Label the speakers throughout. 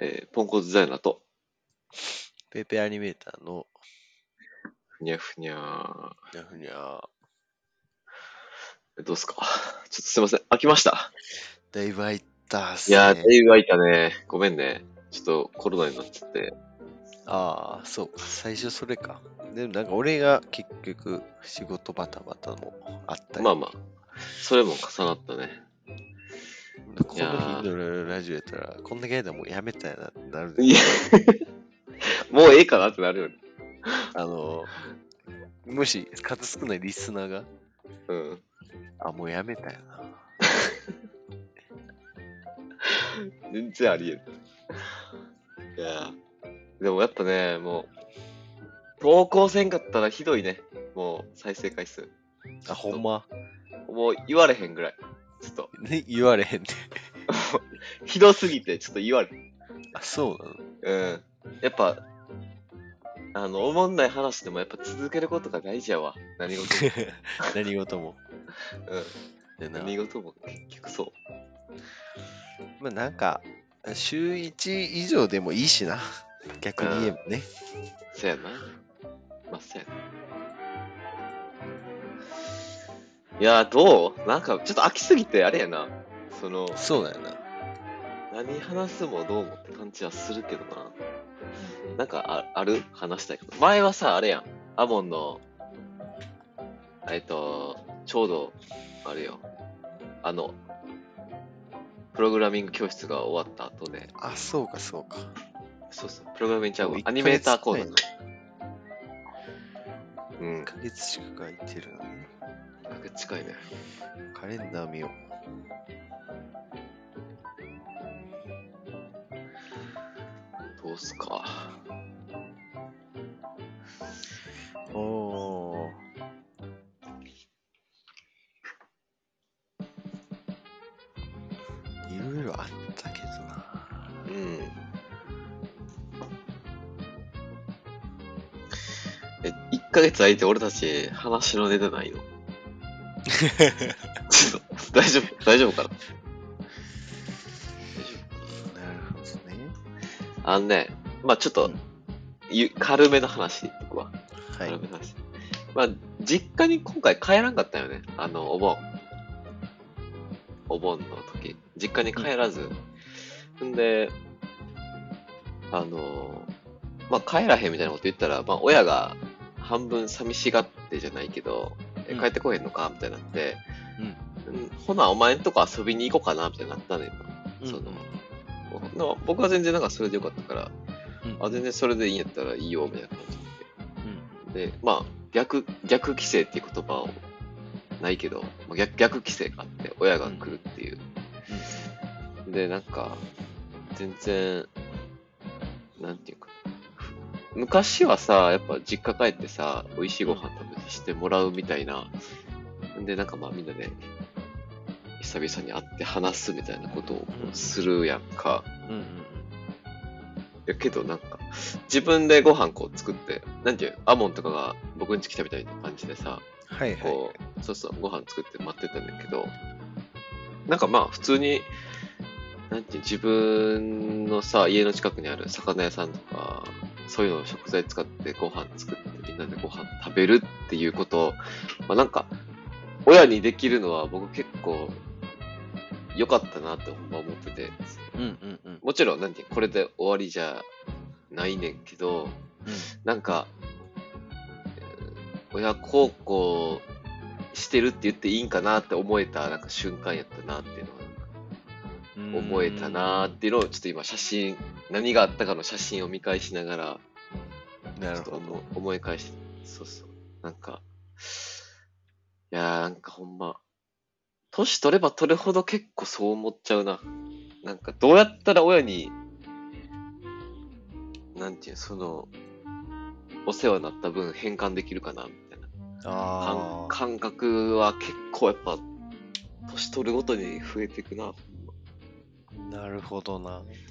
Speaker 1: えーポンコツデザイナーと、
Speaker 2: ペーペーアニメーターの
Speaker 1: ふにゃふにゃー。
Speaker 2: ふにゃふにゃ
Speaker 1: どうっすか？ちょっとすいません。飽きました。
Speaker 2: だいぶ入ったっす
Speaker 1: いやー、
Speaker 2: ね
Speaker 1: だ。いぶ空いたね。ごめんね。ちょっとコロナになっちゃって。
Speaker 2: ああ、そうか。最初それか。でもなんか俺が結局仕事バタバタもあったり
Speaker 1: まあまあ、それも重なったね。
Speaker 2: この日のラジオやったら、こんだけやったらもうやめたやなってなるで
Speaker 1: いや、もうええかなってなるよね。
Speaker 2: あの、もし数少ないリスナーが、
Speaker 1: うん。
Speaker 2: あ、もうやめたやな。
Speaker 1: 全然ありえん。いやーでもやっぱね、もう、投稿せんかったらひどいね。もう、再生回数。
Speaker 2: あ、ほんま？
Speaker 1: もう言われへんぐらい。ちょっと、
Speaker 2: ね、言われへんで。
Speaker 1: ひどすぎて、ちょっと言われへん。
Speaker 2: あ、そうなの？
Speaker 1: うん。やっぱ、あの、おもんない話でもやっぱ続けることが大事やわ。何事も。
Speaker 2: 何事も。
Speaker 1: うん。何事も結局そう。
Speaker 2: まあなんか、週1以上でもいいしな。逆に言えばね。
Speaker 1: そやな。まあ、そやな。いやー、どう？なんか、ちょっと飽きすぎて、あれやな。その、
Speaker 2: そうだよな。
Speaker 1: 何話すもどうもって感じはするけどな。なんかあ、ある？話したいこと。前はさ、あれやん。アモンの、えっと、ちょうど、あれよ。あの、プログラミング教室が終わった後で、
Speaker 2: あ、そうかそうか。
Speaker 1: そうそう、プログラミングちゃう
Speaker 2: もう一。
Speaker 1: わアニメーター講座。うん
Speaker 2: 1。ヶ月しか空いてるのね。
Speaker 1: なんか近いね。
Speaker 2: カレンダー見よ
Speaker 1: どうすか。
Speaker 2: う。おー。いろいろあったけどな。
Speaker 1: うん。え、1ヶ月空いて俺たち話のネタないの？大丈夫大丈夫かな？大丈夫か
Speaker 2: なるほどね。
Speaker 1: なあのね、まあちょっと
Speaker 2: うん、
Speaker 1: ゆ軽めの話言っとくわ。
Speaker 2: はい。
Speaker 1: 軽めの話。まあ、実家に今回帰らんかったよね。あの、お盆。お盆の時。実家に帰らず。んで、あの、まあ帰らへんみたいなこと言ったら、まあ親が半分寂しがってじゃないけど、帰ってこへんのかみたいになって、
Speaker 2: うん。
Speaker 1: うんほな、お前んとこ遊びに行こうかなみたいになったねんな。
Speaker 2: うん。
Speaker 1: その、な僕は全然なんかそれでよかったから、
Speaker 2: うん。
Speaker 1: あ、全然それでいいんやったらいいよ、みたいな感
Speaker 2: うん。
Speaker 1: じで。で、まあ、逆、逆規制っていう言葉を、ないけど、まあ逆、逆規制があって、親が来るっていう。で、なんか、全然、なんていう昔はさ、やっぱ実家帰ってさ、美味しいご飯食べてしてもらうみたいな。で、なんかまあみんなで、久々に会って話すみたいなことを
Speaker 2: うん
Speaker 1: するやんか。
Speaker 2: うんうん
Speaker 1: やけどなんか、自分でご飯こう作って、なんていう、アモンとかが僕ん家来たみたいな感じでさ、
Speaker 2: はいはい。
Speaker 1: こう、そうそう、ご飯作って待ってたんだけど、なんかまあ普通に、なんて自分のさ、家の近くにある魚屋さんとか、そういうのを食材使ってご飯作ってみんなでご飯食べるっていうことを、まあなんか、親にできるのは僕結構良かったなってほんま思ってて、
Speaker 2: うんうんうん。
Speaker 1: もちろん、なんてこれで終わりじゃないねんけど、なんか、えー親孝行してるって言っていいんかなって思えたなんか瞬間やったなっていうのは
Speaker 2: うん
Speaker 1: なんか思えたなっていうのをちょっと今写真、何があったかの写真を見返しながら、
Speaker 2: なるほ
Speaker 1: ちょっと思
Speaker 2: ど。
Speaker 1: 思い返して、そうそう。なんか、いやーなんかほんま、年取れば取るほど結構そう思っちゃうな。なんかどうやったら親に、なんていう、その、お世話になった分変換できるかな、みたいな。
Speaker 2: あ
Speaker 1: 感感覚は結構やっぱ、年取るごとに増えていくな。
Speaker 2: あ、なるほどな。
Speaker 1: うん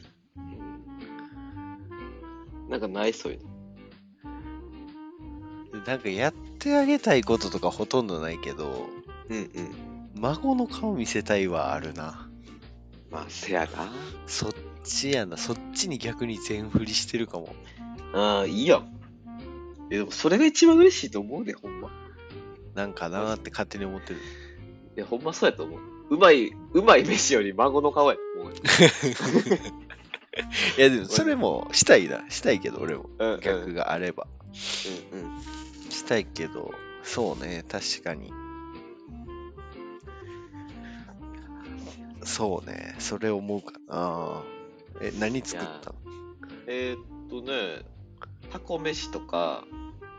Speaker 1: なんかないそういうの。
Speaker 2: なんかやってあげたいこととかほとんどないけど、
Speaker 1: うんうん。
Speaker 2: 孫の顔見せたいはあるな。
Speaker 1: まあ、せやな。
Speaker 2: そっちやな、そっちに逆に全振りしてるかも。
Speaker 1: ああ、いいやん。え、でもそれが一番嬉しいと思うで、ほんま。
Speaker 2: なんかなーって勝手に思ってる。
Speaker 1: いや、ほんまそうやと思う。うまい、うまい飯より孫の顔や。
Speaker 2: いや、でもそれもしたいな。したいけど、俺も。
Speaker 1: うん、うん。
Speaker 2: 逆があれば。
Speaker 1: うんうん。
Speaker 2: したいけど、そうね、確かに。そうね、それ思うかな。え、何作ったの？
Speaker 1: えーっとね、タコ飯とか、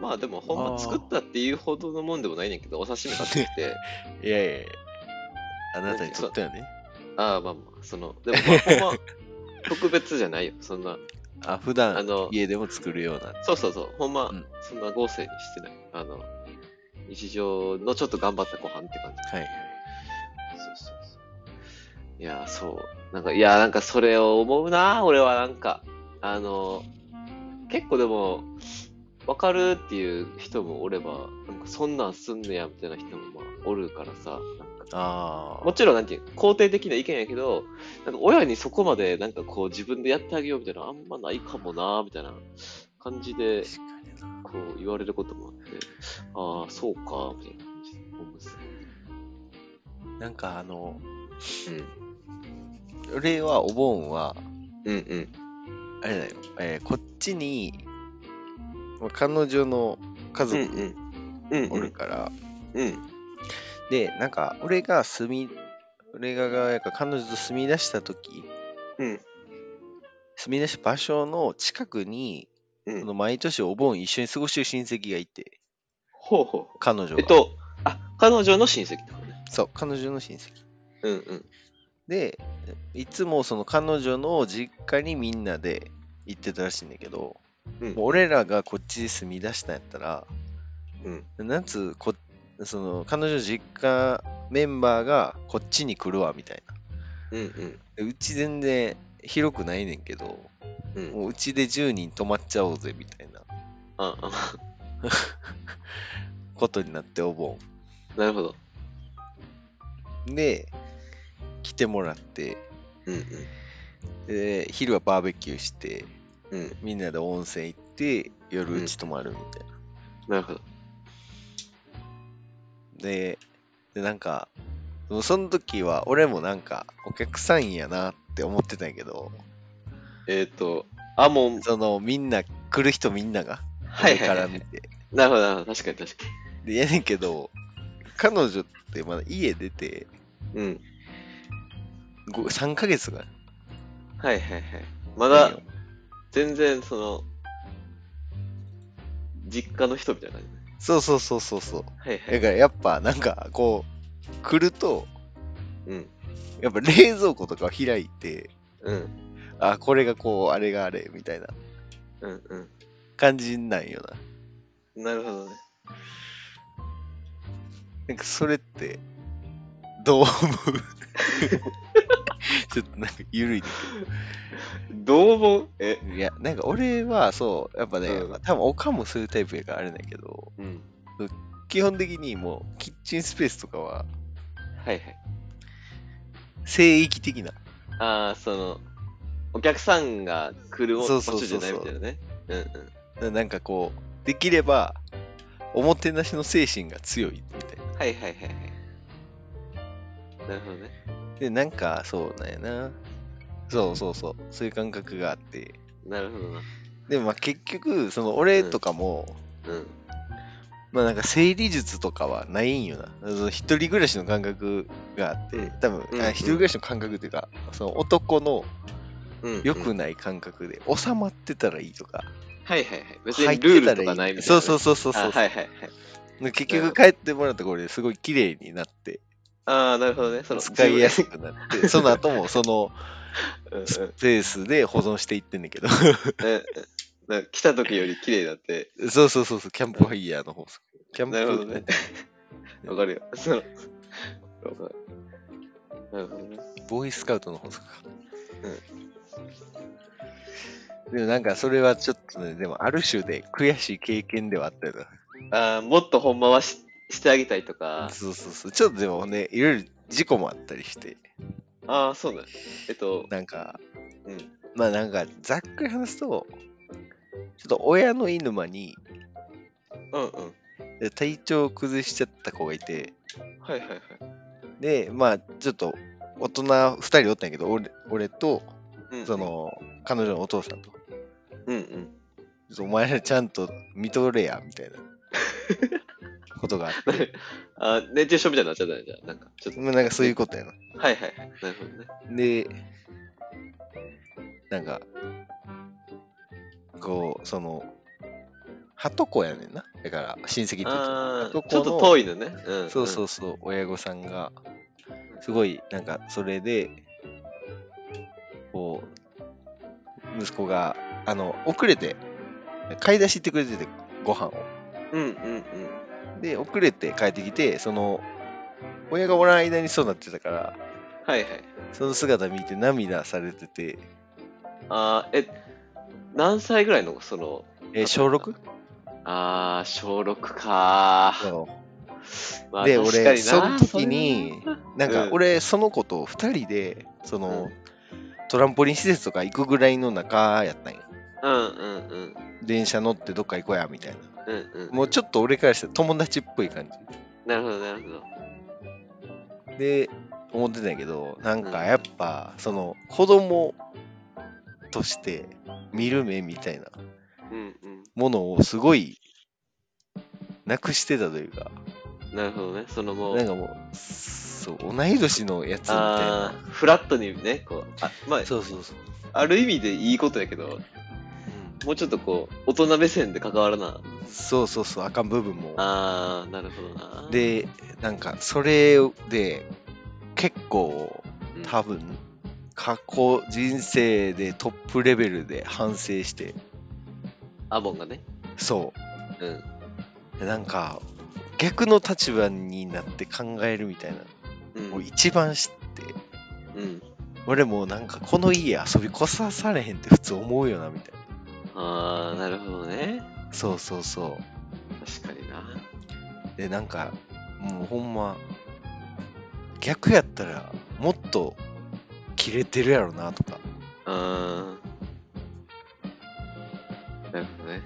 Speaker 1: まあでもほんま作ったっていうほどのもんでもないねんけど、お刺身買ってきて、
Speaker 2: いやいや。あなたにとってはね。
Speaker 1: ああまあまあ、その、でもまあほんま、特別じゃないよ、そんな。
Speaker 2: あ、普段
Speaker 1: あの
Speaker 2: 家でも作るような。
Speaker 1: そうそうそう、ほんま、
Speaker 2: うん
Speaker 1: そんな合成にしてない。あの、日常のちょっと頑張ったご飯って感じ。
Speaker 2: はいはい。
Speaker 1: そうそうそう。いや、そう。なんか、いや、なんかそれを思うな、俺はなんか。あの、結構でも、わかるっていう人もおれば、なんかそんなんすんねや、みたいな人もまあおるからさ、なんか
Speaker 2: あ
Speaker 1: もちろんなんていう肯定的な意見やけど、なんか親にそこまでなんかこう自分でやってあげようみたいなあんまないかもな、みたいな感じで。こう言われることもあって、ああ、そうか、みたいな感じで思うんですね。
Speaker 2: なんかあの、
Speaker 1: うん。
Speaker 2: 俺はお盆は、
Speaker 1: うんうん。
Speaker 2: あれだよ、えーこっちに、まあ彼女の家族
Speaker 1: うんうん。うんうん。
Speaker 2: おるから、
Speaker 1: うん。
Speaker 2: で、なんか、俺が住み、俺がが彼女と住み出した時
Speaker 1: うん。
Speaker 2: 住み出した場所の近くに、
Speaker 1: うん
Speaker 2: その毎年お盆一緒に過ごしてる親戚がいて、
Speaker 1: ほうほう。
Speaker 2: 彼女が。
Speaker 1: えっと、あ、彼女の親戚ってことね。
Speaker 2: そう、彼女の親戚。
Speaker 1: うんうん。
Speaker 2: で、いつもその彼女の実家にみんなで行ってたらしいんだけど、
Speaker 1: うん
Speaker 2: もう俺らがこっちで住み出したんやったら、
Speaker 1: うん。
Speaker 2: 夏こ、その彼女の実家メンバーがこっちに来るわみたいな。
Speaker 1: うんうん。
Speaker 2: でうち全然広くないねんけど、
Speaker 1: うん。
Speaker 2: もううちで10人泊まっちゃおうぜみたいな
Speaker 1: ああ、
Speaker 2: ことになってお盆。
Speaker 1: なるほど。
Speaker 2: で、来てもらって、
Speaker 1: うん
Speaker 2: で、昼はバーベキューして、
Speaker 1: うん。うん。
Speaker 2: みんなで温泉行って、夜
Speaker 1: うん
Speaker 2: うち泊まるみたいな。
Speaker 1: なるほど。
Speaker 2: で、で、なんか、その時は俺もなんかお客さんやなって思ってたんやけど、
Speaker 1: えっ、と、あ、もう、
Speaker 2: そのみんな、来る人みんなが、
Speaker 1: はいはい
Speaker 2: から見。て。
Speaker 1: なるほど、なるほど。確かに確か
Speaker 2: で、やねんけど、彼女ってまだ家出て
Speaker 1: に。うん。
Speaker 2: ご3ヶ月が。
Speaker 1: はいはいはい。まだ、全然、その、実家の人みたいな感じね。
Speaker 2: そうそうそうそうそう。
Speaker 1: はいはい。
Speaker 2: だからやっぱなんかこう、来ると、
Speaker 1: うん。
Speaker 2: やっぱ冷蔵庫とかを開いて、
Speaker 1: うん。
Speaker 2: あ、これがこう、あれがあれ、みたいな
Speaker 1: うんうん。
Speaker 2: 感じなんよな。
Speaker 1: なるほどね。
Speaker 2: なんかそれって、どう思う？ちょっとなんか緩いね
Speaker 1: どう思う？え？
Speaker 2: んけど。いや、なんか俺はそう、やっぱね、
Speaker 1: うん
Speaker 2: 多分おかんもそういうタイプやからあれだけど、
Speaker 1: うん。
Speaker 2: 基本的にもうキッチンスペースとかは
Speaker 1: はいはい。
Speaker 2: 聖域的な。
Speaker 1: ああ、その、お客さんが来る場所じゃないみたいなね。うんうん。
Speaker 2: ななんかこう、できれば、おもてなしの精神が強いみたいな。
Speaker 1: はいはいはいはい。なるほどね。
Speaker 2: で、なんかそうなんやな。そうそうそう。そういう感覚があって。
Speaker 1: なるほどな。
Speaker 2: でもまあ結局、その俺とかも、
Speaker 1: うん。
Speaker 2: まあなんか整理術とかはないんよな。その一人暮らしの感覚があって、
Speaker 1: うん
Speaker 2: 多分、
Speaker 1: うん
Speaker 2: あ一人暮らしの感覚っていうか、その男の
Speaker 1: うん。
Speaker 2: 良く
Speaker 1: うん
Speaker 2: ない感覚で、収まってたらいいとか、
Speaker 1: はいはいはい。別にルールとかないみたいな、
Speaker 2: そうそうそうそうそう。
Speaker 1: あはいはいはい。
Speaker 2: で結局帰ってもらった頃ですごい綺麗になって、
Speaker 1: ああ、なるほどね。その
Speaker 2: 使いやすくなって、その後もその
Speaker 1: うんうん
Speaker 2: スペースで保存していってんだけど、
Speaker 1: う来た時より綺麗だって。
Speaker 2: そうそうそうそう、キャンプファイヤーの法則。キャンプ
Speaker 1: なるほどね。わかるよ。その、わかる。なるほどね。
Speaker 2: ボーイスカウトの法則か。でもなんかそれはちょっとね、でもある種で悔しい経験ではあったよ
Speaker 1: ああ、もっとほんまはししてあげたいとか
Speaker 2: な。。そうそうそう。ちょっとでもね、いろいろ事故もあったりして、
Speaker 1: ああ、そうだ。えっと、
Speaker 2: なんか、
Speaker 1: うん。
Speaker 2: まあなんか、ざっくり話すと、ちょっと親の犬間に
Speaker 1: うんうん。
Speaker 2: で体調を崩しちゃった子がいて、
Speaker 1: はいはいはい。
Speaker 2: で、まあちょっと大人2人おったんやけど、俺俺と、
Speaker 1: うん
Speaker 2: そ、の、彼女のお父さんと、
Speaker 1: うんうん。
Speaker 2: お前らちゃんと見とれや、みたいな ことがあって、
Speaker 1: あ、熱中症みたいになっちゃったね、じゃあ。なんか、ちょっと。
Speaker 2: まあなんかそういうことやな。
Speaker 1: はいはいはい。なるほどね。
Speaker 2: で、なんか、こう、その、鳩子やねんな。だから、親戚っていうか、
Speaker 1: ああ、
Speaker 2: 鳩子
Speaker 1: ちょっと
Speaker 2: の
Speaker 1: 遠いのね。うん。
Speaker 2: そうそうそう、親御さんが、すごい、なんか、それで、こう、息子が、あの、遅れて、買い出し行ってくれてて、ご飯を。
Speaker 1: うん。うんうんうん。
Speaker 2: で、遅れて帰ってきて、その、親がおらん間にそうなってたから、
Speaker 1: はいはい。
Speaker 2: その姿見て涙されてて、
Speaker 1: あーえ、何歳ぐらいの、その、
Speaker 2: え、小 6?
Speaker 1: あー、小6かまあ
Speaker 2: で、俺、その時に、なんか
Speaker 1: うん
Speaker 2: 俺、その子と2人で、その、
Speaker 1: うん
Speaker 2: トランポリン施設とか行くぐらいの中やったんよ。
Speaker 1: うんうんうん。
Speaker 2: 電車乗ってどっか行こうや、みたいな。
Speaker 1: うんうん。
Speaker 2: もうちょっと俺からしたら友達っぽい感
Speaker 1: なるほどなるほど。
Speaker 2: じ。で、思ってたんやけど、なんか
Speaker 1: うん
Speaker 2: やっぱ、その、子供として見る目みたいな。ものをすごい、なくしてたというか、
Speaker 1: なるほどね。そのもう、
Speaker 2: なんかもう、そう、同い年のやつみたいな。
Speaker 1: フラットにね、こう、あまあ、
Speaker 2: そうそうそう。
Speaker 1: ある意味でいいことやけど、
Speaker 2: うん
Speaker 1: もうちょっとこう、大人目線で関わらな。
Speaker 2: そうそうそう、あかん部分も。
Speaker 1: あー、なるほどな。、
Speaker 2: で、なんか、それで、結構、
Speaker 1: うん、
Speaker 2: 多分、過去人生でトップレベルで反省して、
Speaker 1: アボンがね。
Speaker 2: そ
Speaker 1: うん。
Speaker 2: う。なんか、逆の立場になって考えるみたいな、
Speaker 1: うん。
Speaker 2: もう一番知って、
Speaker 1: うん。
Speaker 2: 俺もうなんか、この家遊びこさされへんって普通思うよな、みたいな。
Speaker 1: あー、なるほどね。
Speaker 2: そうそうそ
Speaker 1: 確かにな。
Speaker 2: う。で、なんか、もうほんま、逆やったら、もっと、切れてるやろな、とか。
Speaker 1: うーん。なるほどね。なる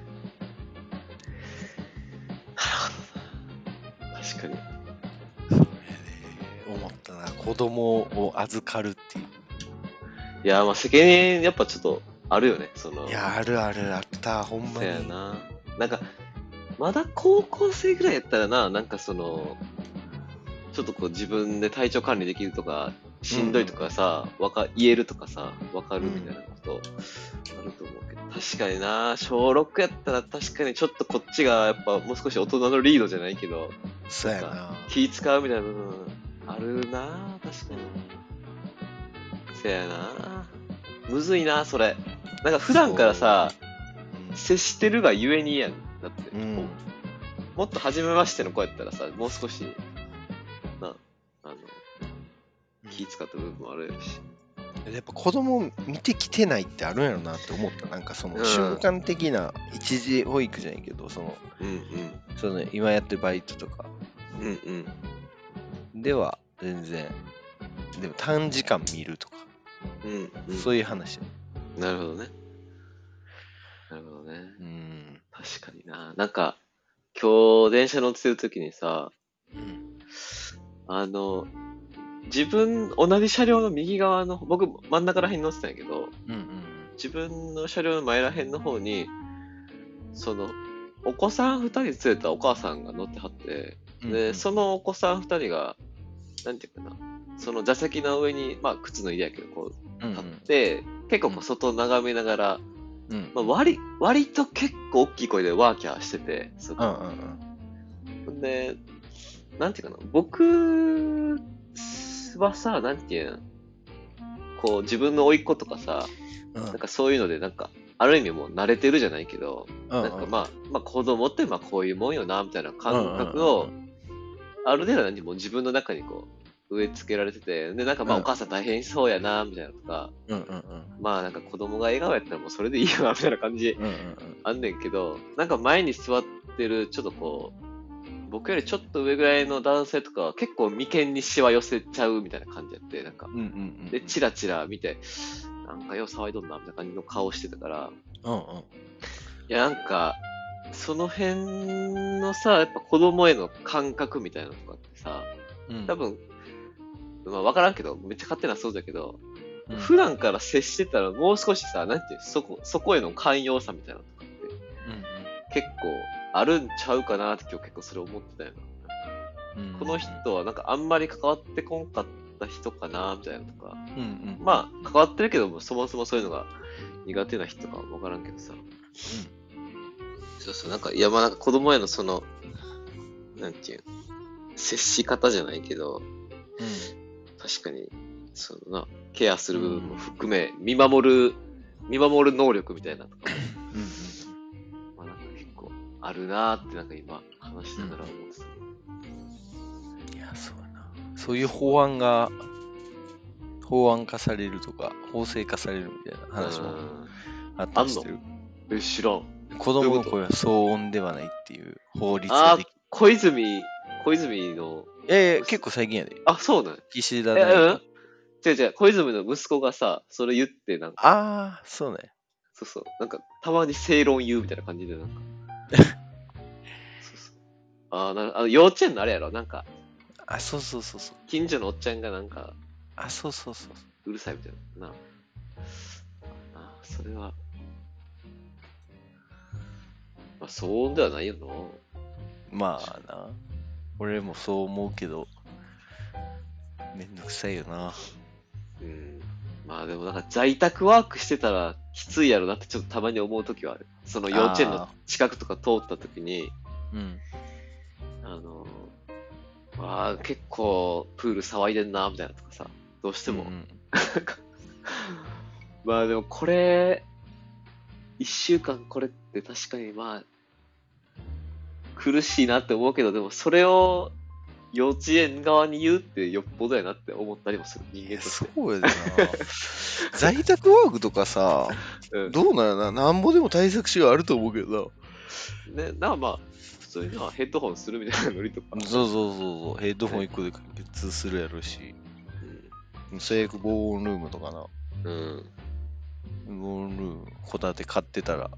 Speaker 1: ほどな。確かに。
Speaker 2: 思ったな子供を預かるっていう
Speaker 1: いや、まあ責任やっぱちょっとあるよね。その。
Speaker 2: いやあるあるあったほんま
Speaker 1: そうや
Speaker 2: に
Speaker 1: な。なんか、まだ高校生ぐらいやったらな、なんかその、ちょっとこう自分で体調管理できるとか、しんどいとかさ、わか言えるとかさ、わかるみたいなことあると思うけど、確かにな、小6やったら確かにちょっとこっちがやっぱもう少し大人のリードじゃないけど、
Speaker 2: そうやな
Speaker 1: 気使うみたいな部分あるな、確かに。せやな。むずいな、それ。なんか普段からさ、接してるがゆえにやん。だって、
Speaker 2: うん、うん
Speaker 1: もっと初めましての子やったらさ、もう少し、な、あの、気使った部分もあるやろし。
Speaker 2: やっぱ子供見てきてないってあるんやろなって思ったなんかその
Speaker 1: うん
Speaker 2: 瞬間的な一時保育じゃないけどその
Speaker 1: うん
Speaker 2: その今やってるバイトとか
Speaker 1: うん。うんうん。
Speaker 2: では全然でも短時間見るとか、
Speaker 1: うん、うん。
Speaker 2: そういう話
Speaker 1: なるほどね。なるほどね。
Speaker 2: うん
Speaker 1: 確かにな。なんか、今日電車乗ってる時にさ、
Speaker 2: うん
Speaker 1: あの、自分、同じ車両の右側の、僕真ん中ら辺に乗ってたんやけど、
Speaker 2: うん
Speaker 1: 自分の車両の前ら辺の方に、その、お子さん二人連れたお母さんが乗ってはって、
Speaker 2: うん
Speaker 1: で、そのお子さん二人が、なんていうかな、その座席の上に、まあ、靴脱いでやけど、こう、
Speaker 2: うん
Speaker 1: 立って、結構こう外眺めながら、
Speaker 2: うん。
Speaker 1: まあ、割、割と結構大きい声でワーキャーしてて、そこ
Speaker 2: うんうん
Speaker 1: で、なんていうかな、僕はさ、なんていうの、こう自分の甥っ子とかさ、
Speaker 2: うん。
Speaker 1: なんかそういうので、なんか、ある意味もう慣れてるじゃないけど、
Speaker 2: うん
Speaker 1: なんかまあ、まあ子供ってまあこういうもんよな、みたいな感覚を、ある程度何自分の中にこう、植え付けられてて、で、なんかまあ
Speaker 2: うん。
Speaker 1: お母さん大変そうやな、みたいなとか、
Speaker 2: うんうんうん。
Speaker 1: まあなんか子供が笑顔やったらもうそれでいいよな、みたいな感じあんねんけど、なんか前に座ってる、ちょっとこう、僕よりちょっと上ぐらいの男性とかは結構眉間にシワ寄せちゃうみたいな感じやって、なんか、
Speaker 2: うんうんうん
Speaker 1: で、チラチラ見て、なんかよう騒いどんなみたいな感じの顔してたから、
Speaker 2: うんうん。
Speaker 1: いや、なんか、その辺のさ、やっぱ子供への感覚みたいなのとかってさ、
Speaker 2: うん。
Speaker 1: 多分、まあ分からんけど、めっちゃ勝手なそうだけど、
Speaker 2: うん、
Speaker 1: 普段から接してたらもう少しさ、なんていう、そこ、そこへの寛容さみたいなのとかって結構あるんちゃうかなって今日結構それ思ってたよな。
Speaker 2: うんうん、
Speaker 1: この人はなんかあんまり関わってこんかった人かなみたいなとか。
Speaker 2: うんうん。
Speaker 1: まあ、関わってるけども、そもそもそういうのが苦手な人かわからんけどさ。そうそう、なんか、いや、まあなんか子供へのその、なんていう、接し方じゃないけど、確かに、そのな、ケアする部分も含め、見守る、見守る能力みたいなとか、
Speaker 2: うん。うん
Speaker 1: まあなんか結構あるなーってなんか今話しながら思ってた。
Speaker 2: うん。いや、そうやな。そういう法案が、法案化されるとか、法制化されるみたいな話も
Speaker 1: うん
Speaker 2: あったりしてる。
Speaker 1: え、知らん。
Speaker 2: 子供の声は騒音ではないっていう法律が
Speaker 1: あ
Speaker 2: でき
Speaker 1: 小泉、小泉の、
Speaker 2: いやいや、結構最近やで。
Speaker 1: あ、そうなん
Speaker 2: 岸田
Speaker 1: え、
Speaker 2: 内
Speaker 1: うん？
Speaker 2: 閣。
Speaker 1: 違う違う、小泉の息子がさ、それ言って、なんか、
Speaker 2: ああ、そうね。
Speaker 1: そうそう、なんか、たまに正論言うみたいな感じで、なんか。そうそう。あーなあの、幼稚園のあれやろ、なんか、
Speaker 2: あ、そうそうそうそう。
Speaker 1: 近所のおっちゃんがなんか、
Speaker 2: あ、そうそうそう。
Speaker 1: うるさいみたいな。なあ、それは、まあ、騒音ではないよな。
Speaker 2: まあな。俺もそう思うけど、めんどくさいよな。
Speaker 1: うん。まあでもなんか在宅ワークしてたらきついやろなってちょっとたまに思うときはある。その幼稚園の近くとか通ったときに、
Speaker 2: うん。
Speaker 1: あの、ああ、結構プール騒いでんな、みたいなとかさ、どうしても。
Speaker 2: うん
Speaker 1: まあでもこれ、一週間これって確かにまあ、苦しいなって思うけど、でもそれを幼稚園側に言うってよっぽどやなって思ったりもする、人間として。
Speaker 2: そうやでな。在宅ワークとかさ、
Speaker 1: うん
Speaker 2: どうなんやな、なんぼでも対策しがあると思うけど
Speaker 1: ね、なんかまあ、普通になヘッドホンするみたいなノリとか。
Speaker 2: な。そうそうそうそう、ヘッドホン1個で完結するやろし、最悪防音ルームとかな。
Speaker 1: うん。
Speaker 2: 防音ルーム、ホタテ買ってたら、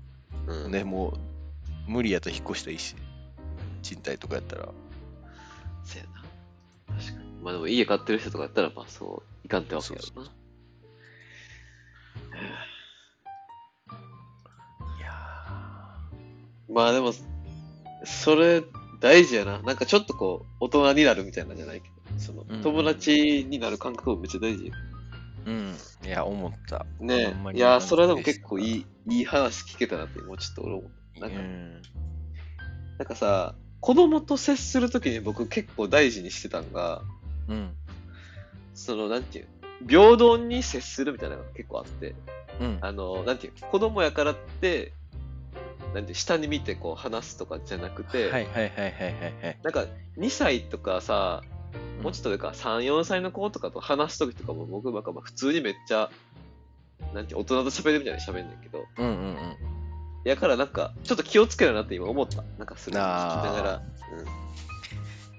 Speaker 1: うん。うん。
Speaker 2: ね、もう、無理やったら引っ越したいし、賃貸とかやったら。
Speaker 1: せやな。確かに。まあでも家買ってる人とかやったら、まあそう、いかんってわけやろな。
Speaker 2: いや
Speaker 1: まあでも、それ大事やな。なんかちょっとこう、大人になるみたいなんじゃないけど、その
Speaker 2: うん、
Speaker 1: 友達になる感覚もめっちゃ大事。
Speaker 2: ーうん。いや、思った。
Speaker 1: ね
Speaker 2: ほんまに
Speaker 1: いや、それはでも結構いい、いい話聞けたなって、もうちょっと俺も。なんか、
Speaker 2: うん。
Speaker 1: なんかさ、子供と接するときに僕結構大事にしてたんが、
Speaker 2: うん。
Speaker 1: その、なんていう、平等に接するみたいなのが結構あって、
Speaker 2: うん。
Speaker 1: あの、なんていう、子供やからって、なんて下に見てこう話すとかじゃなくて。なんか2歳とかさ、もうちょっとでか、3、4歳の子とかと話すときとかも僕なんかまあ普通にめっちゃ、なんて大人と喋るみたいに喋んねんけど、
Speaker 2: うんうんうん。
Speaker 1: やからなんか、ちょっと気をつけるなって今思った。なんかそれ聞きながら。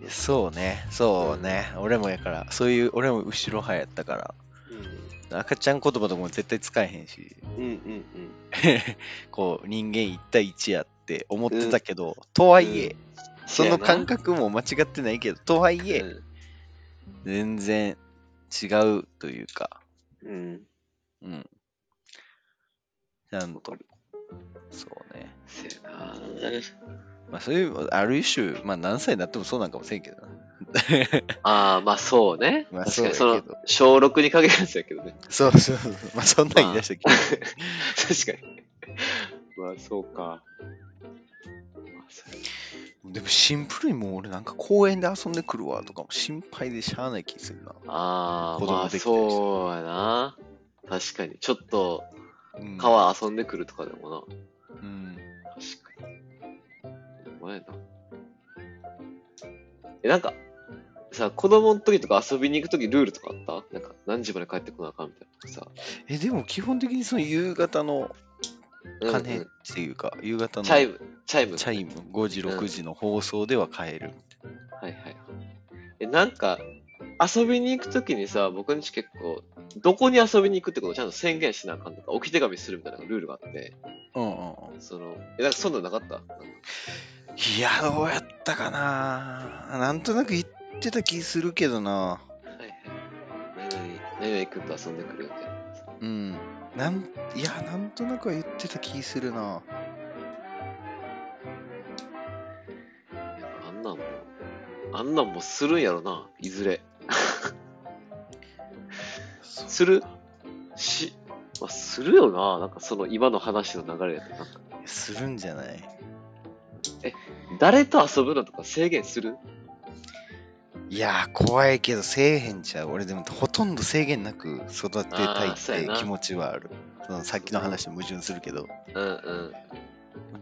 Speaker 2: そうね、そうね。俺もやから、そういう、俺も後ろ派やったから、赤ちゃん言葉とかも絶対使えへんし、
Speaker 1: うん。うんうん
Speaker 2: こう、人間1対1やって思ってたけど、とはいえ、
Speaker 1: うん
Speaker 2: その感覚も間違ってないけど、とはいえ、
Speaker 1: うん。
Speaker 2: 全然違うというか、
Speaker 1: うん。
Speaker 2: うん。ちゃんと。そうね。
Speaker 1: せやな
Speaker 2: まあそういう、ある種、まあ何歳になってもそうなんかもせんけどな。
Speaker 1: ああ、まあそうね。
Speaker 2: まあ
Speaker 1: 確かに、その小6に限るやつやけどね。
Speaker 2: そうそうそう。まあそんなん言い出したけど。
Speaker 1: 確かに。まあそうか。まあそう
Speaker 2: でもシンプルにもう俺なんか公園で遊んでくるわとかも心配でしゃあない気するな。
Speaker 1: ああ、
Speaker 2: 子供
Speaker 1: まあそうやな。確かに。ちょっと
Speaker 2: うん
Speaker 1: 川遊んでくるとかでもな。
Speaker 2: うん。
Speaker 1: 確かに。お前な。え、なんか、さ、子供の時とか遊びに行く時ルールとかあった？なんか、何時まで帰ってこなあかんみたいなさ。
Speaker 2: え、でも基本的にその夕方の
Speaker 1: うんうん
Speaker 2: 鐘っていうか、夕方の
Speaker 1: チャイム、チャイム。
Speaker 2: チャイム5時、
Speaker 1: うん
Speaker 2: 6時の放送では帰る。
Speaker 1: はいはいはい。え、なんか、遊びに行くときにさ、僕んち結構、どこに遊びに行くってことをちゃんと宣言しなあかんとか、置き手紙するみたいなルールがあって、
Speaker 2: うんうんうん。
Speaker 1: その、え、なんかそんなのなかった？
Speaker 2: いや、どうやったかななんとなく言ってた気するけどな
Speaker 1: はいはい。何々、何々君と遊んでくるみたいな。
Speaker 2: うん。なん、いや、なんとなくは言ってた気するな
Speaker 1: あんなんもするんやろな、いずれ。する？し、まあ、するよな、なんかその今の話の流れやと、なんか、
Speaker 2: するんじゃない
Speaker 1: 誰と遊ぶのとか制限する？
Speaker 2: いやー、怖いけど、せえへんちゃう。俺でも、ほとんど制限なく育てたいって気持ちはある。そのさっきの話と矛盾するけど、
Speaker 1: うんうん。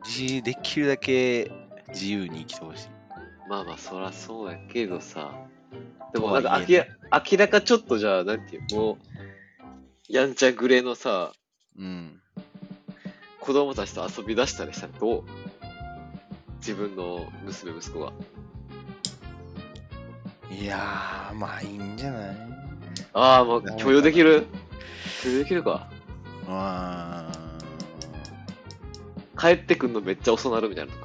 Speaker 2: じできるだけ自由に生きてほしい。
Speaker 1: まあまあ、そらそうやけどさ。でもなんか明ら明らかちょっとじゃあ、なんていう、もう、やんちゃぐれのさ、
Speaker 2: うん。
Speaker 1: 子供たちと遊び出したりしたらどう？自分の娘息子が。
Speaker 2: いやー、まあいいんじゃない？
Speaker 1: ああ、もう許容できる？許容できるか。
Speaker 2: まあ、
Speaker 1: 帰ってくんのめっちゃ遅なるみたいなとかさ。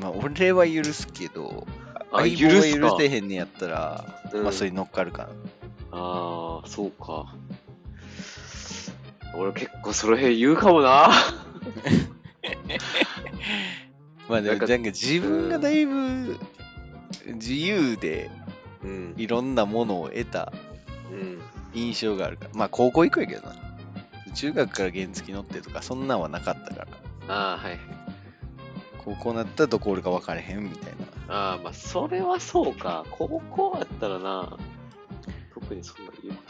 Speaker 2: まあ、俺は許すけど、
Speaker 1: あ、
Speaker 2: 相棒
Speaker 1: 許す
Speaker 2: 許せ。へんねやったら、
Speaker 1: うん
Speaker 2: まあそれに乗っかるかな。
Speaker 1: ああ、そうか。俺結構その辺言うかもな。
Speaker 2: まあでも
Speaker 1: な
Speaker 2: んか自分がだいぶ自由で
Speaker 1: うん。
Speaker 2: いろんなものを得た
Speaker 1: うん。
Speaker 2: 印象があるから。まあ高校行くやけどな。中学から原付乗ってとかそんなんはなかったから。
Speaker 1: ああ、はい。
Speaker 2: 高校なったらどこおるか分かれへんみたいな。
Speaker 1: ああ、まあ、それはそうか。高校やったらな、特にそんな言うこ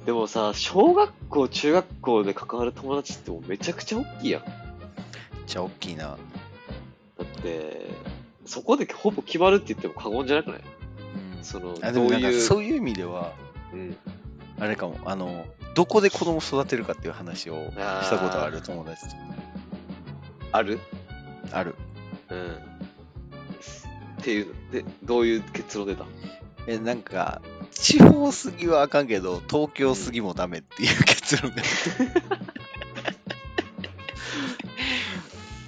Speaker 1: と。でもさ、小学校、中学校で関わる友達ってもうめちゃくちゃ大きいやん。だ
Speaker 2: めっちゃ大きいな。
Speaker 1: って、そこでほぼ決まるって言っても過言じゃなくない？
Speaker 2: うん
Speaker 1: その、
Speaker 2: あでもなんか
Speaker 1: どういう。
Speaker 2: そういう意味では、
Speaker 1: うん。
Speaker 2: あれかも、あの、どこで子供育てるかっていう話をしたことある友達と。
Speaker 1: ある？
Speaker 2: ある。
Speaker 1: うん。っていうの。で、どういう結論出た？
Speaker 2: え、なんか、地方すぎはあかんけど、東京すぎもダメっていう結論が。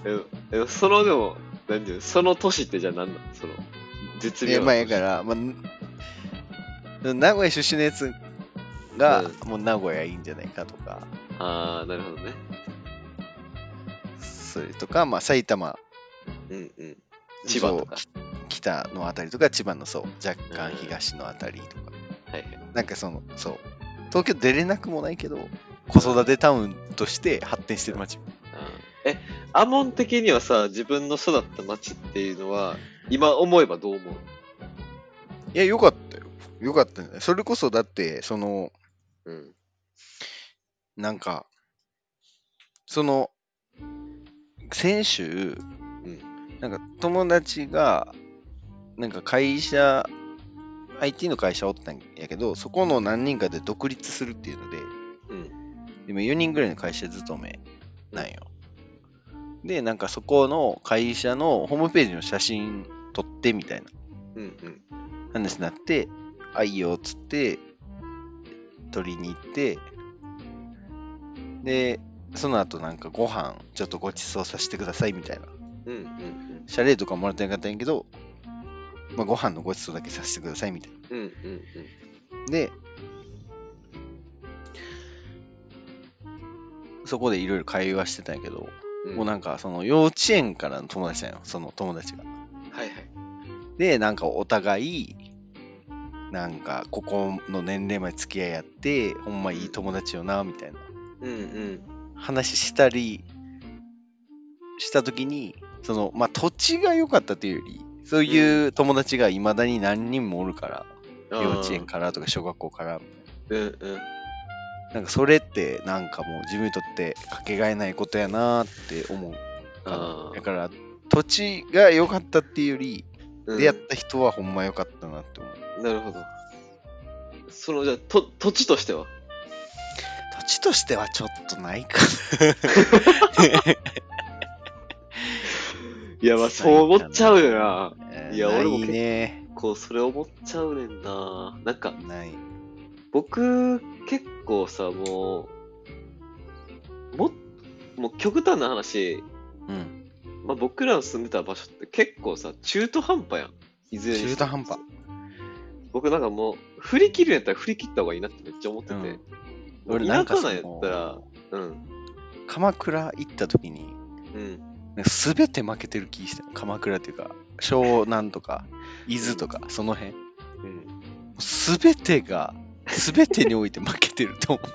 Speaker 1: え、えそのでも、何ていうの？その都市ってじゃあ何なのその、絶
Speaker 2: いや、
Speaker 1: 妙な
Speaker 2: まあ、やから、まあ、ん名古屋出身のやつが、
Speaker 1: う
Speaker 2: もう名古屋いいんじゃないかとか、
Speaker 1: ああ、なるほどね。
Speaker 2: それとか、まあ、埼玉、
Speaker 1: うんうん。千葉とか。
Speaker 2: 北のあたりとか、千葉のそう、若干東のあたりとか、
Speaker 1: はいはい。
Speaker 2: なんかその、そう、東京出れなくもないけど、子育てタウンとして発展してる街。
Speaker 1: あーえ、アモン的にはさ、自分の育った町っていうのは、今思えばどう思う？
Speaker 2: いや、よかったよ。よかったね。それこそ、だって、その、
Speaker 1: うん。
Speaker 2: なんか、その、先週、
Speaker 1: うん
Speaker 2: なんか友達が、なんか会社、IT の会社おったんやけど、そこの何人かで独立するっていうので、
Speaker 1: うん。
Speaker 2: 今4人ぐらいの会社勤めなんよ。で、なんかそこの会社のホームページの写真撮ってみたいな
Speaker 1: うんうん。
Speaker 2: 話になって、あ、いいよっつって、撮りに行って、で、その後なんかご飯ちょっとご馳走させてくださいみたいな。
Speaker 1: うんうん
Speaker 2: 謝礼とかもらってなかったんやけど、まあ、ご飯のご馳走だけさせてくださいみたい
Speaker 1: うん。うんうん
Speaker 2: な。で、そこでいろいろ会話してたんやけど、
Speaker 1: うん。
Speaker 2: もうなんかその幼稚園からの友達なんよ、その友達が。
Speaker 1: はいはい。
Speaker 2: で、なんかお互い、なんかここの年齢まで付き合いやって、ほんまいい友達よな、みたいな
Speaker 1: うんうん。
Speaker 2: 話したりしたときに、その、まあ土地が良かったというより、そういう友達がいまだに何人もおるから、
Speaker 1: あー
Speaker 2: 幼稚園からとか小学校から、
Speaker 1: うんうん。
Speaker 2: なんかそれってなんかもう自分にとってかけがえないことやなって思うかだから土地が良かったっていうより、
Speaker 1: うん。
Speaker 2: 出会った人はほんま良かったなって思う。
Speaker 1: なるほど。その、じゃあ、と、土地としては？
Speaker 2: 土地としてはちょっとないか
Speaker 1: いや、まあ、そう思っちゃうよな。
Speaker 2: な。
Speaker 1: いや俺も
Speaker 2: ないね。
Speaker 1: 子構それ思っちゃうねんな。なんか、
Speaker 2: ない。
Speaker 1: 僕、結構さ、もう、も、もう極端な話、
Speaker 2: うん。
Speaker 1: まあ、僕らの住んでた場所って結構さ、中途半端やん。いずれ
Speaker 2: 中途半端。
Speaker 1: 僕なんかもう、振り切るんやったら振り切った方がいいなってめっちゃ思ってて。
Speaker 2: うん俺なんかそ
Speaker 1: 田舎なんやったら
Speaker 2: の、
Speaker 1: うん、
Speaker 2: 鎌倉行った時に、
Speaker 1: うん。
Speaker 2: すべて負けてる気したよ鎌倉っていうか、湘南とか、伊豆とか、その辺。
Speaker 1: うん。
Speaker 2: すべてが、すべてにおいて負けてると思う。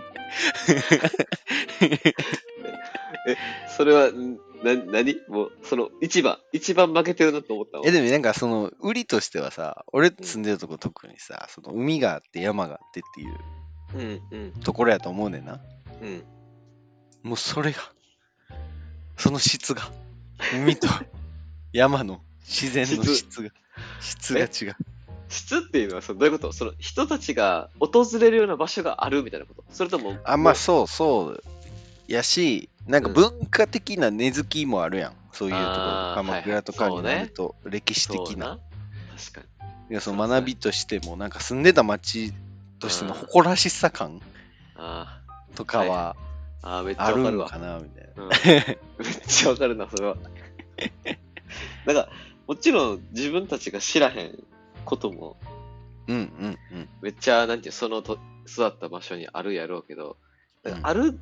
Speaker 1: それは、んな、何？もう、その、一番、一番負けてるなと思ったわ。
Speaker 2: え、でもなんかその、売りとしてはさ、俺住んでるとこ特にさ、その海があって山があってっていう
Speaker 1: うん、うん、
Speaker 2: ところやと思うねんな。
Speaker 1: うん。
Speaker 2: もうそれが、その質が、海と 山の自然の質が、質が違う。
Speaker 1: 質っていうのはそのどういうこと？その人たちが訪れるような場所があるみたいなこと？それとも
Speaker 2: あ、まあ
Speaker 1: も
Speaker 2: そうそう。やし、なんか
Speaker 1: うん
Speaker 2: 文化的な根付きもあるやん。そういうところ。鎌倉とかに
Speaker 1: はいはい
Speaker 2: なると、歴史的な。
Speaker 1: そうな確かに
Speaker 2: いやその学びとしても、なんか住んでた町としての誇らしさ感
Speaker 1: あ
Speaker 2: とかは
Speaker 1: ーあ
Speaker 2: る
Speaker 1: わか
Speaker 2: な、みたいな。
Speaker 1: うん めっちゃわかるなそれは だからもちろん自分たちが知らへんことも
Speaker 2: うんうんうん。
Speaker 1: めっちゃなんていうそのと育った場所にあるやろうけどある、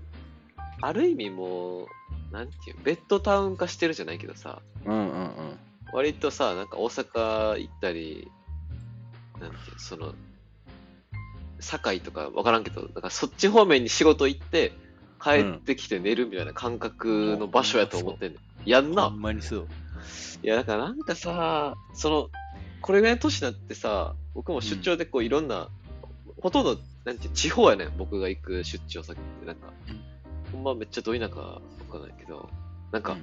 Speaker 1: ある意味もうなんていうベッドタウン化してるじゃないけどさ
Speaker 2: うんうんうん。
Speaker 1: 割とさ、なんか大阪行ったり、なんていう、その、堺とかわからんけど、なんかそっち方面に仕事行って、帰ってきて寝るみたいな感覚の場所やと思ってんねん。やん
Speaker 2: ほ
Speaker 1: なん
Speaker 2: まにそう。
Speaker 1: いや、だからなんかさ、その、これぐらいの年になってさ、僕も出張でこういろんな、ほとんど、なんて地方やねん、僕が行く出張先って。なんか、ほんまめっちゃど田舎とかないけど、なんか、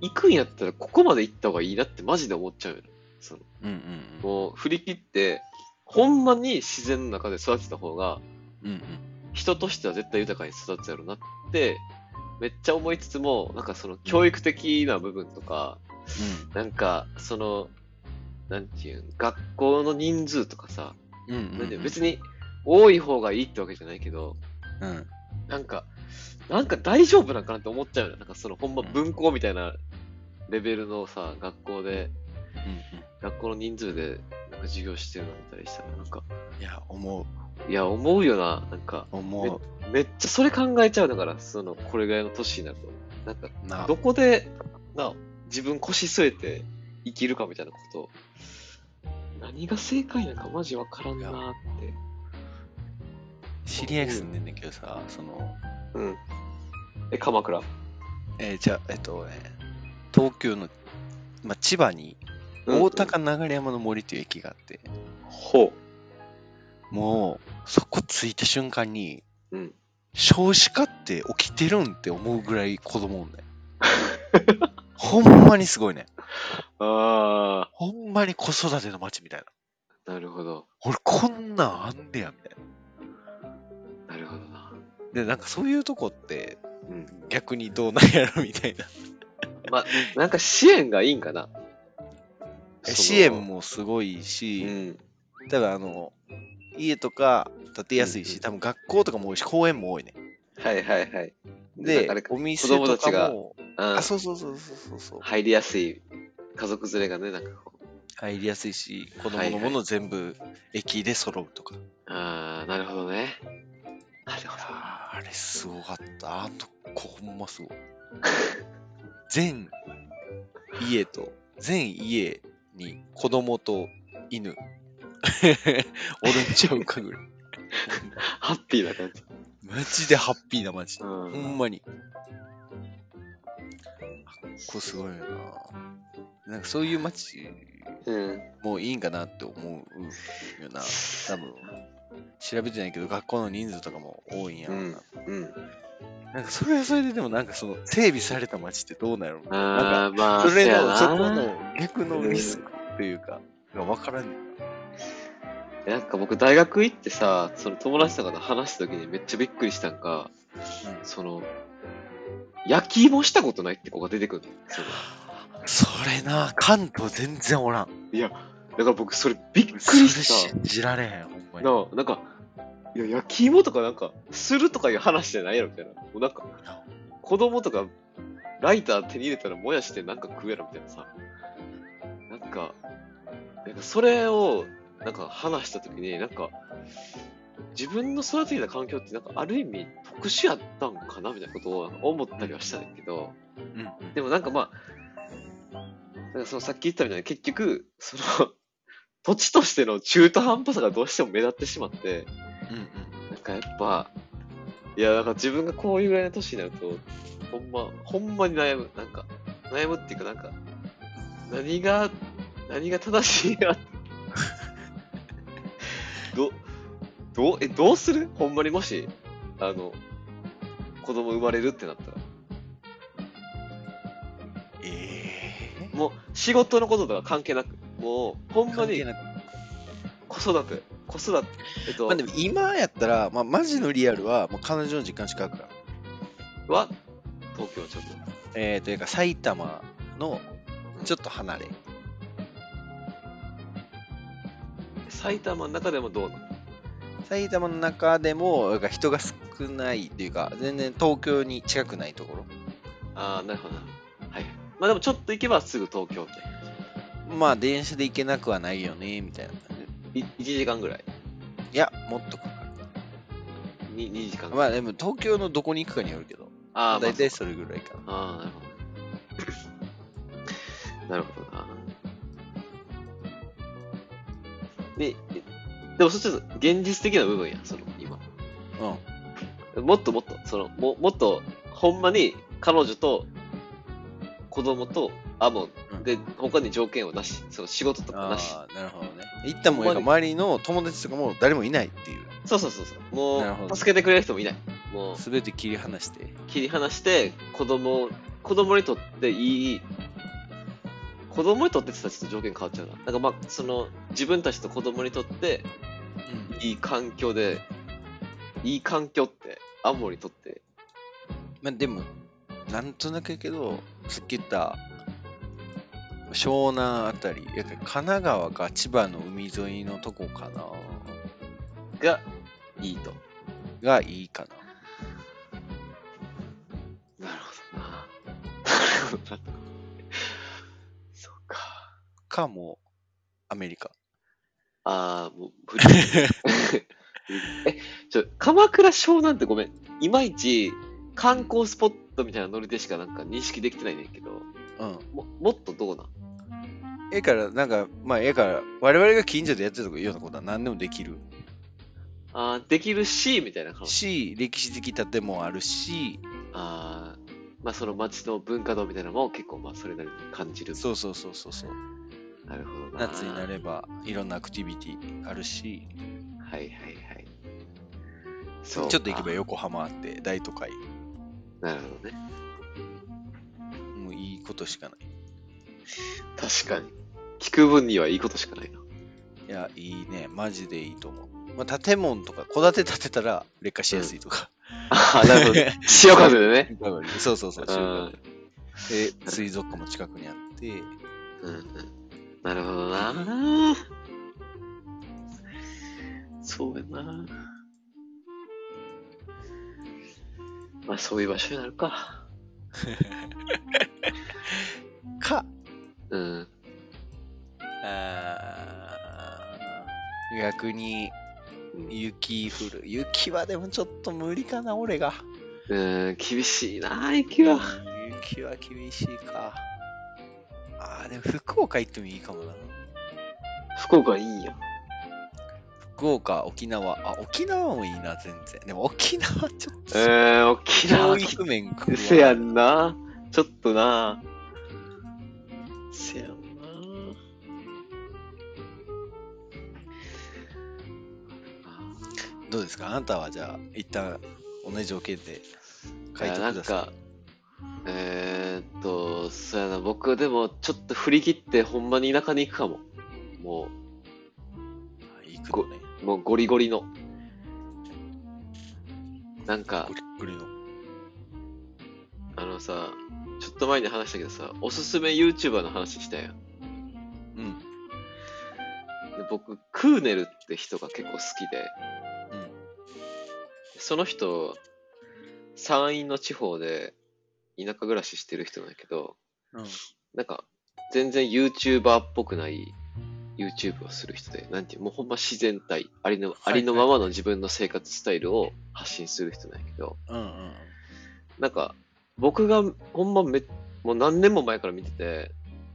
Speaker 1: 行くんやったらここまで行った方がいいなってマジで思っちゃうよね。その
Speaker 2: うんうん
Speaker 1: もう振り切って、ほんまに自然の中で育てた方が、
Speaker 2: うん。うん
Speaker 1: 人としては絶対豊かに育つやろなって、めっちゃ思いつつも、なんかその教育的な部分とか、なんかその、なんていうん、学校の人数とかさ、
Speaker 2: うん。うん
Speaker 1: なん別に多い方がいいってわけじゃないけど、
Speaker 2: うん。
Speaker 1: なんか、なんか大丈夫なんかなって思っちゃうよね。なんかそのほんま文校みたいなレベルのさ、学校で、学校の人数で授業してるの見たりしたら、なんか、
Speaker 2: いや、思う。
Speaker 1: いや、思うよな。なんか、
Speaker 2: 思
Speaker 1: めっちゃそれ考えちゃうだから、その、これぐらいの年になると。なんか、
Speaker 2: う。な
Speaker 1: どこで、な、自分腰据えて生きるかみたいなこと、何が正解なのかマジわからんなーって。
Speaker 2: 知り合いが住んでんねんけどさ、その、
Speaker 1: うん。え、鎌倉
Speaker 2: えーじゃあ、えっとね、東京の、まあ、千葉に、大高流山の森っていう駅があって、
Speaker 1: ほ
Speaker 2: もう、そこ着いた瞬間に、
Speaker 1: う。うん。
Speaker 2: 少子化って起きてるんって思うぐらい子供おんねん。ほんまにすごいね。
Speaker 1: あ
Speaker 2: ほんまに子育ての街みたいな。
Speaker 1: ー、なるほど。
Speaker 2: 俺こんなんあんねや、みたいな。
Speaker 1: なるほどな。
Speaker 2: で、なんかそういうとこって
Speaker 1: うん。
Speaker 2: 逆にどうなんやろみたいな。
Speaker 1: まあ、なんか支援がいいんかな。
Speaker 2: 支援。もすごいうし、
Speaker 1: ん。
Speaker 2: だからあの、家とか建てやすいし、
Speaker 1: うんうん
Speaker 2: 多分学校とかも多いし、公園も多いね。
Speaker 1: はいはいはい。
Speaker 2: でお店と
Speaker 1: たちが
Speaker 2: かも、
Speaker 1: あ
Speaker 2: あ、そうそうそうそうそうそう。
Speaker 1: 入りやすい家族連れがね、なんかこう。
Speaker 2: 入りやすいし、子供
Speaker 1: はいはい
Speaker 2: のもの全部駅で揃うとか。
Speaker 1: ああ、なるほどね。なるほど。
Speaker 2: あれすごかった。あの子ほんますごい。全家と、全家に子供と犬。おるんちゃうかぐらい。
Speaker 1: ハッピーな感じ。
Speaker 2: マジでハッピーな街。
Speaker 1: う
Speaker 2: ほんまに。あっこすごいよな。なんかそういう街
Speaker 1: うん。
Speaker 2: もういいんかなって思うよな。多分。調べてないけど、学校の人数とかも多いんやろうな。
Speaker 1: うん。
Speaker 2: なんかそれはそれででもなんかその整備された街ってどうなるの
Speaker 1: ああ、まあ、
Speaker 2: それの、そこの逆のリスクっていうか、が分からん。
Speaker 1: なんか僕大学行ってさ、その友達とかと話した時にめっちゃびっくりしたんか、その、焼き芋したことないって子が出てくるの。その
Speaker 2: それな、関東全然おらん。
Speaker 1: いや、だから僕それびっくり
Speaker 2: それ
Speaker 1: した。
Speaker 2: 信じられへん、ほんまに。
Speaker 1: なあ、なんか、いや、焼き芋とかなんか、するとかいう話じゃないやろみたいな。もうなんか、子供とか、ライター手に入れたら燃やしてなんか食うやろみたいなさ。なんか、なんかそれを、なんか話したときに、なんか、自分の育ててきた環境ってなんかある意味特殊やったんかなみたいなことを思ったりはしたんだけど、
Speaker 2: うんうん
Speaker 1: でもなんかまあ、なんかそのさっき言ったみたいに結局、その、土地としての中途半端さがどうしても目立ってしまって、
Speaker 2: うんうん
Speaker 1: なんかやっぱ、いや、なんか自分がこういうぐらいの年になると、ほんま、ほんまに悩む。なんか、悩むっていうかなんか、何が、何が正しいなって。ど、どう、え、どうする？ほんまにもし、あの、子供生まれるってなったら。
Speaker 2: ええ
Speaker 1: もう、仕事のこととか関係なく、もう、ほんまに子育て、子育て、えっと、
Speaker 2: まあでも今やったら、まあ、マジのリアルは、もう彼女の実家近くから。
Speaker 1: は、東京ちょっと。
Speaker 2: えー、というか埼玉のちょっと離れ。
Speaker 1: 埼玉の中でもどうなの？
Speaker 2: 埼玉の中でもなんか人が少ないっていうか、全然東京に近くないところ。
Speaker 1: ああ、なるほどな。はい。まあでもちょっと行けばすぐ東京って。
Speaker 2: まあ電車で行けなくはないよね、みたいな
Speaker 1: 1時間ぐらい。
Speaker 2: いや、もっとかか
Speaker 1: に 2, 時間。
Speaker 2: まあでも東京のどこに行くかによるけど、
Speaker 1: ああ、
Speaker 2: だいたい
Speaker 1: ま
Speaker 2: それぐらいかな。
Speaker 1: あ、ああ、なるほど。なるほどな。で、えでもそっちょっと現実的な部分や、その今。
Speaker 2: うん。
Speaker 1: もっともっと、その、ももっと、ほんまに彼女と子供とアモ
Speaker 2: うん
Speaker 1: ンで、他に条件をなし、その仕事とかなし。
Speaker 2: ああ、なるほどね。行ったもんやから周りの友達とかも誰もいないっていう。
Speaker 1: そうそうそうそう。もう、
Speaker 2: なるほど
Speaker 1: 助けてくれる人もいない。もう、
Speaker 2: すべて切り離して。
Speaker 1: 切り離して、子供、子供にとっていい、子供にとってって言ったらちょっと条件変わっちゃうな。なんかまあ、その、自分たちと子供にとって、
Speaker 2: うん。
Speaker 1: いい環境で、いい環境って、アンモにとって、
Speaker 2: まあでも、なんとなくやけど、さっき言った、湘南あたり、や神奈川か千葉の海沿いのとこかな。
Speaker 1: が、いいと。
Speaker 2: がいいかな。
Speaker 1: なるほどな。なるほどな。そうか。
Speaker 2: かも、アメリカ。
Speaker 1: ああ、もう、無理。え、ちょ、鎌倉湘南ってごめん。いまいち、観光スポットみたいなノリでしかなんか認識できてないねんけど、
Speaker 2: うん。
Speaker 1: ももっとどうなん？
Speaker 2: ええから、なんか、まあ、ええから、我々が近所でやってるとこようなことは何でもできる
Speaker 1: あーできるし、みたいな感じ。
Speaker 2: し、歴史的建物あるし、
Speaker 1: あーまあその街の文化堂みたいなのも結構まあそれなりに感じる。
Speaker 2: そうそうそうそうそう。
Speaker 1: なるほどな。
Speaker 2: 夏になれば、いろんなアクティビティあるし、
Speaker 1: はいはいはい。
Speaker 2: ち
Speaker 1: そう
Speaker 2: ょっと行けば横浜あって、大都会。
Speaker 1: なるほどね。
Speaker 2: もういいことしかない。
Speaker 1: 確かに。聞く分にはいいことしかないな。
Speaker 2: いや、いいね。マジでいいと思う。まあ、建物とか、戸建て建てたら劣化しやすいとか。
Speaker 1: ああ、なるほど ね。潮風でね。
Speaker 2: そうそうそう。
Speaker 1: うん
Speaker 2: で、水族館も近くにあって、
Speaker 1: うんうん。なるほどな。そうやな。まあそういう場所になるか。
Speaker 2: か、逆に
Speaker 1: うん
Speaker 2: 雪降る。雪はでもちょっと無理かな、俺が。
Speaker 1: うん、厳しいな、雪は。
Speaker 2: 雪は厳しいか。ああ、でも福岡行ってもいいかもな。
Speaker 1: 福岡いいやん。
Speaker 2: 福岡、沖縄。あ、沖縄もいいな、全然。でも沖縄ちょっと、
Speaker 1: えー、沖縄
Speaker 2: 教育面食うわ
Speaker 1: せやんな。ちょっとな。せや
Speaker 2: どうですか？あなたはじゃあ、一旦同じ条件で
Speaker 1: い
Speaker 2: 書いて
Speaker 1: やなん
Speaker 2: くださ
Speaker 1: か、えー、っと、そうやな、僕でもちょっと振り切ってほんまに田舎に行くかも。も
Speaker 2: い。行くのね。
Speaker 1: う、もうゴリゴリの。なんか
Speaker 2: ゴ、リゴリの。
Speaker 1: あのさ、ちょっと前に話したけどさ、おすすめ YouTuber の話したやん。
Speaker 2: うん。
Speaker 1: 僕、クーネルって人が結構好きで、
Speaker 2: うん。
Speaker 1: その人、山陰の地方で田舎暮らししてる人なんやけど、
Speaker 2: うん。
Speaker 1: なんか、全然 YouTuber っぽくない YouTube をする人で、なんていう、もうほんま自然体、ありの、
Speaker 2: はい
Speaker 1: ありのままの自分の生活スタイルを発信する人なんやけど、
Speaker 2: うんうん。
Speaker 1: なんか、僕がほんまめ、もう何年も前から見てて、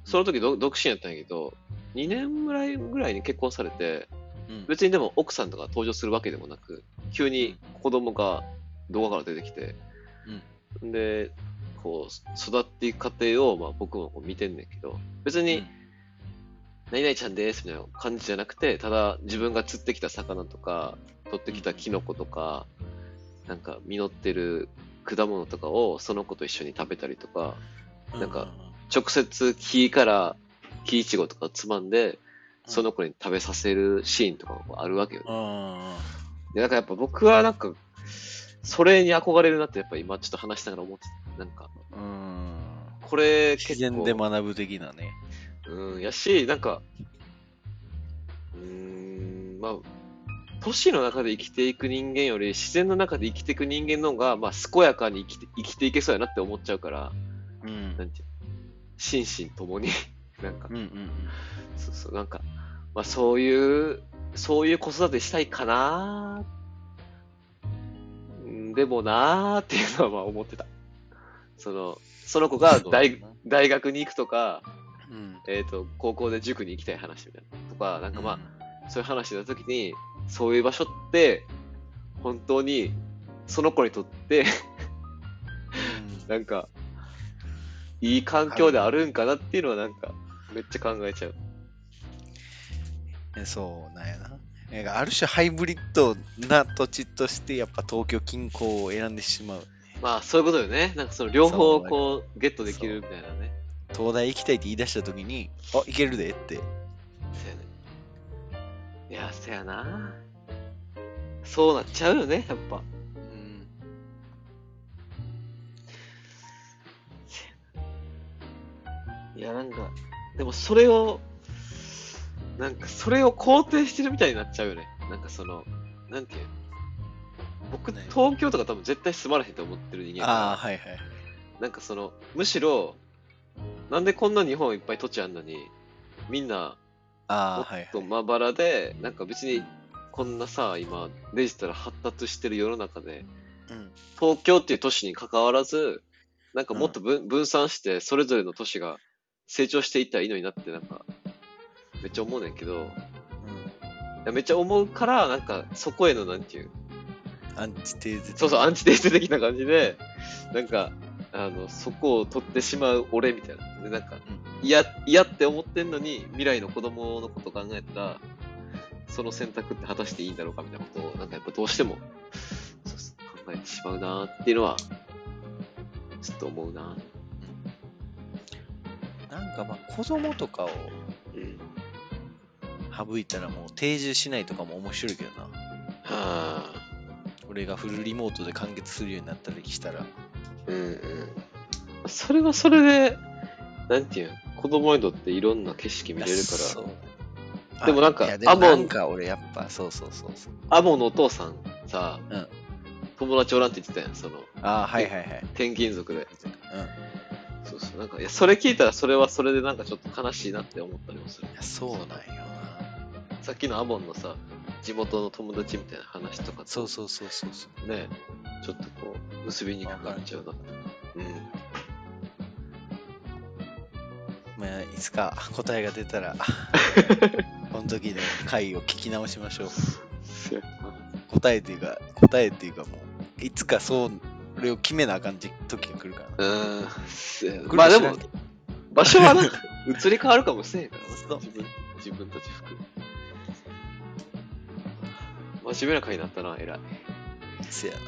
Speaker 1: その時ど独身やったんやけど、2年ぐらいぐらいに結婚されて、
Speaker 2: うん。
Speaker 1: 別にでも奥さんとか登場するわけでもなく、急に子供が動画から出てきて、で、こう、育っていく過程を、まあ、僕もこう見てんねんけど、別に、何々ちゃんですみたいな感じじゃなくて、ただ自分が釣ってきた魚とか、取ってきたキノコとか、なんか実ってる果物とかをその子と一緒に食べたりとか、
Speaker 2: うん、
Speaker 1: なん。か直接木から木いちごとかつまんで、その子に食べさせるシーンとかもあるわけよね。で、なんかやっぱ僕はなんか、それに憧れるなってやっぱ今ちょっと話しながら思ってた。なんか、
Speaker 2: うん。
Speaker 1: これ
Speaker 2: 自
Speaker 1: 結構、
Speaker 2: 然で学ぶ的なね。
Speaker 1: うん、やし、なんか、うーん、まあ、都市の中で生きていく人間より自然の中で生きていく人間の方が、まあ、健やかに生きて生きていけそうやなって思っちゃうから、
Speaker 2: うん。
Speaker 1: なんていう心身ともに、なんか
Speaker 2: うん、うんうん。
Speaker 1: そうそう、なんか、まあそういう、そういう子育てしたいかなうんでもなーっていうのはまあ思ってた。その、その子が大大学に行くとか、
Speaker 2: うん。
Speaker 1: えっ、と、高校で塾に行きたい話みたいな。とか、なんかまあ、
Speaker 2: あ、
Speaker 1: そういう話の時に、そういう場所って、本当に、その子にとって、なんか、いい環境であるんかなっていうのはなんか、めっちゃ考えちゃう。
Speaker 2: うん、そうなんやな。なんかある種ハイブリッドな土地としてやっぱ東京近郊を選んでしまう。
Speaker 1: まあ、そういうことよね。なんかその両方をこう、ゲットできるみたいなね。
Speaker 2: 東大行きたいって言い出した時に、あ、行けるでって。
Speaker 1: せやね。いや、せやな。そうなっちゃうよね、やっぱ。
Speaker 2: うん。
Speaker 1: いや、なんか、でもそれを、なんかそれを肯定してるみたいになっちゃうよね。なんかその、なんていうの？僕、
Speaker 2: 何
Speaker 1: 東京とか多分絶対住まらへんと思ってる人間
Speaker 2: ああ、はいはい。
Speaker 1: なんかその、むしろ、なんでこんな日本いっぱい土地あんのに、みんな、も
Speaker 2: ああ、
Speaker 1: っ。とまばらで、なんか別に、こんなさ、今、デジタル発達してる世の中で、
Speaker 2: うん。
Speaker 1: 東京っていう都市に関わらず、なんかもっと分,、分散して、それぞれの都市が成長していったらいいのになって、なんか、めっちゃ思うねんけど、いやめっちゃ思うから、なんか、そこへの、なんていう、
Speaker 2: アンチテーゼ的
Speaker 1: そうそう、アンチテーゼ的な感じで、なんか、あの、そこを取ってしまう俺みたいな。で、なんか、嫌、嫌って思ってんのに、未来の子供のこと考えたら、その選択って果たしていいんだろうかみたいなことを、なんかやっぱどうしても、そうそう考えてしまうなーっていうのは、ちょっと思うな
Speaker 2: なんかまあ子供とかを
Speaker 1: うん。
Speaker 2: 省いたらもう定住しないとかも面白いけどな。
Speaker 1: はあ。
Speaker 2: 俺がフルリモートで完結するようになったりしたら。
Speaker 1: うんうん。それはそれで、なんていうの、子供にとっていろんな景色見れる
Speaker 2: そう
Speaker 1: から、でもなんかアモン
Speaker 2: か俺やっぱそうそうそうそう。
Speaker 1: アモのお父さんさ、
Speaker 2: うん
Speaker 1: 友達おらんって言ってたやん、その、
Speaker 2: ああ、はいはいはい。
Speaker 1: 転勤族で。
Speaker 2: う
Speaker 1: そうそう、なんか、いや、それ聞いたらそれはそれでなんかちょっと悲しいなって思ったりもする
Speaker 2: ん。い。や、そうなんよな。
Speaker 1: さっきのアモンのさ、地元の友達みたいな話とかと
Speaker 2: そうそうそうそうそう。
Speaker 1: ね、ちょっとこう、結びにくくなっちゃうな。うん。
Speaker 2: まあ、いつか答えが出たら、この時で回を聞き直しましょう。答えっていうか、答えっていうかもう、いつかそう、これを決めなあかん時が来るからな。
Speaker 1: うーんまあでも場所はなんか、移り変わるかもしれんから。自分、自分たち服。真面目な回になったな、偉い。
Speaker 2: せやな。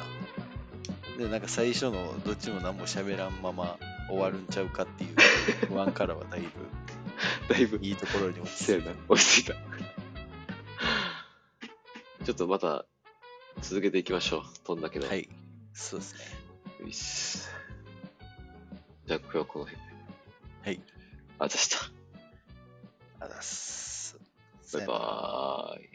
Speaker 2: でもなんか最初のどっちも何も喋らんまま終わるんちゃうかっていう不安からはだいぶ
Speaker 1: だいぶ、
Speaker 2: いいところに落ち着い
Speaker 1: せやな。落ち着いた。ちょっとまた、続けていきましょう。飛んだけど。
Speaker 2: た。はい。そうですね。
Speaker 1: よいしじゃあ今日はこの辺で。
Speaker 2: はい。
Speaker 1: あざした。
Speaker 2: あざっす。
Speaker 1: バイバーイ。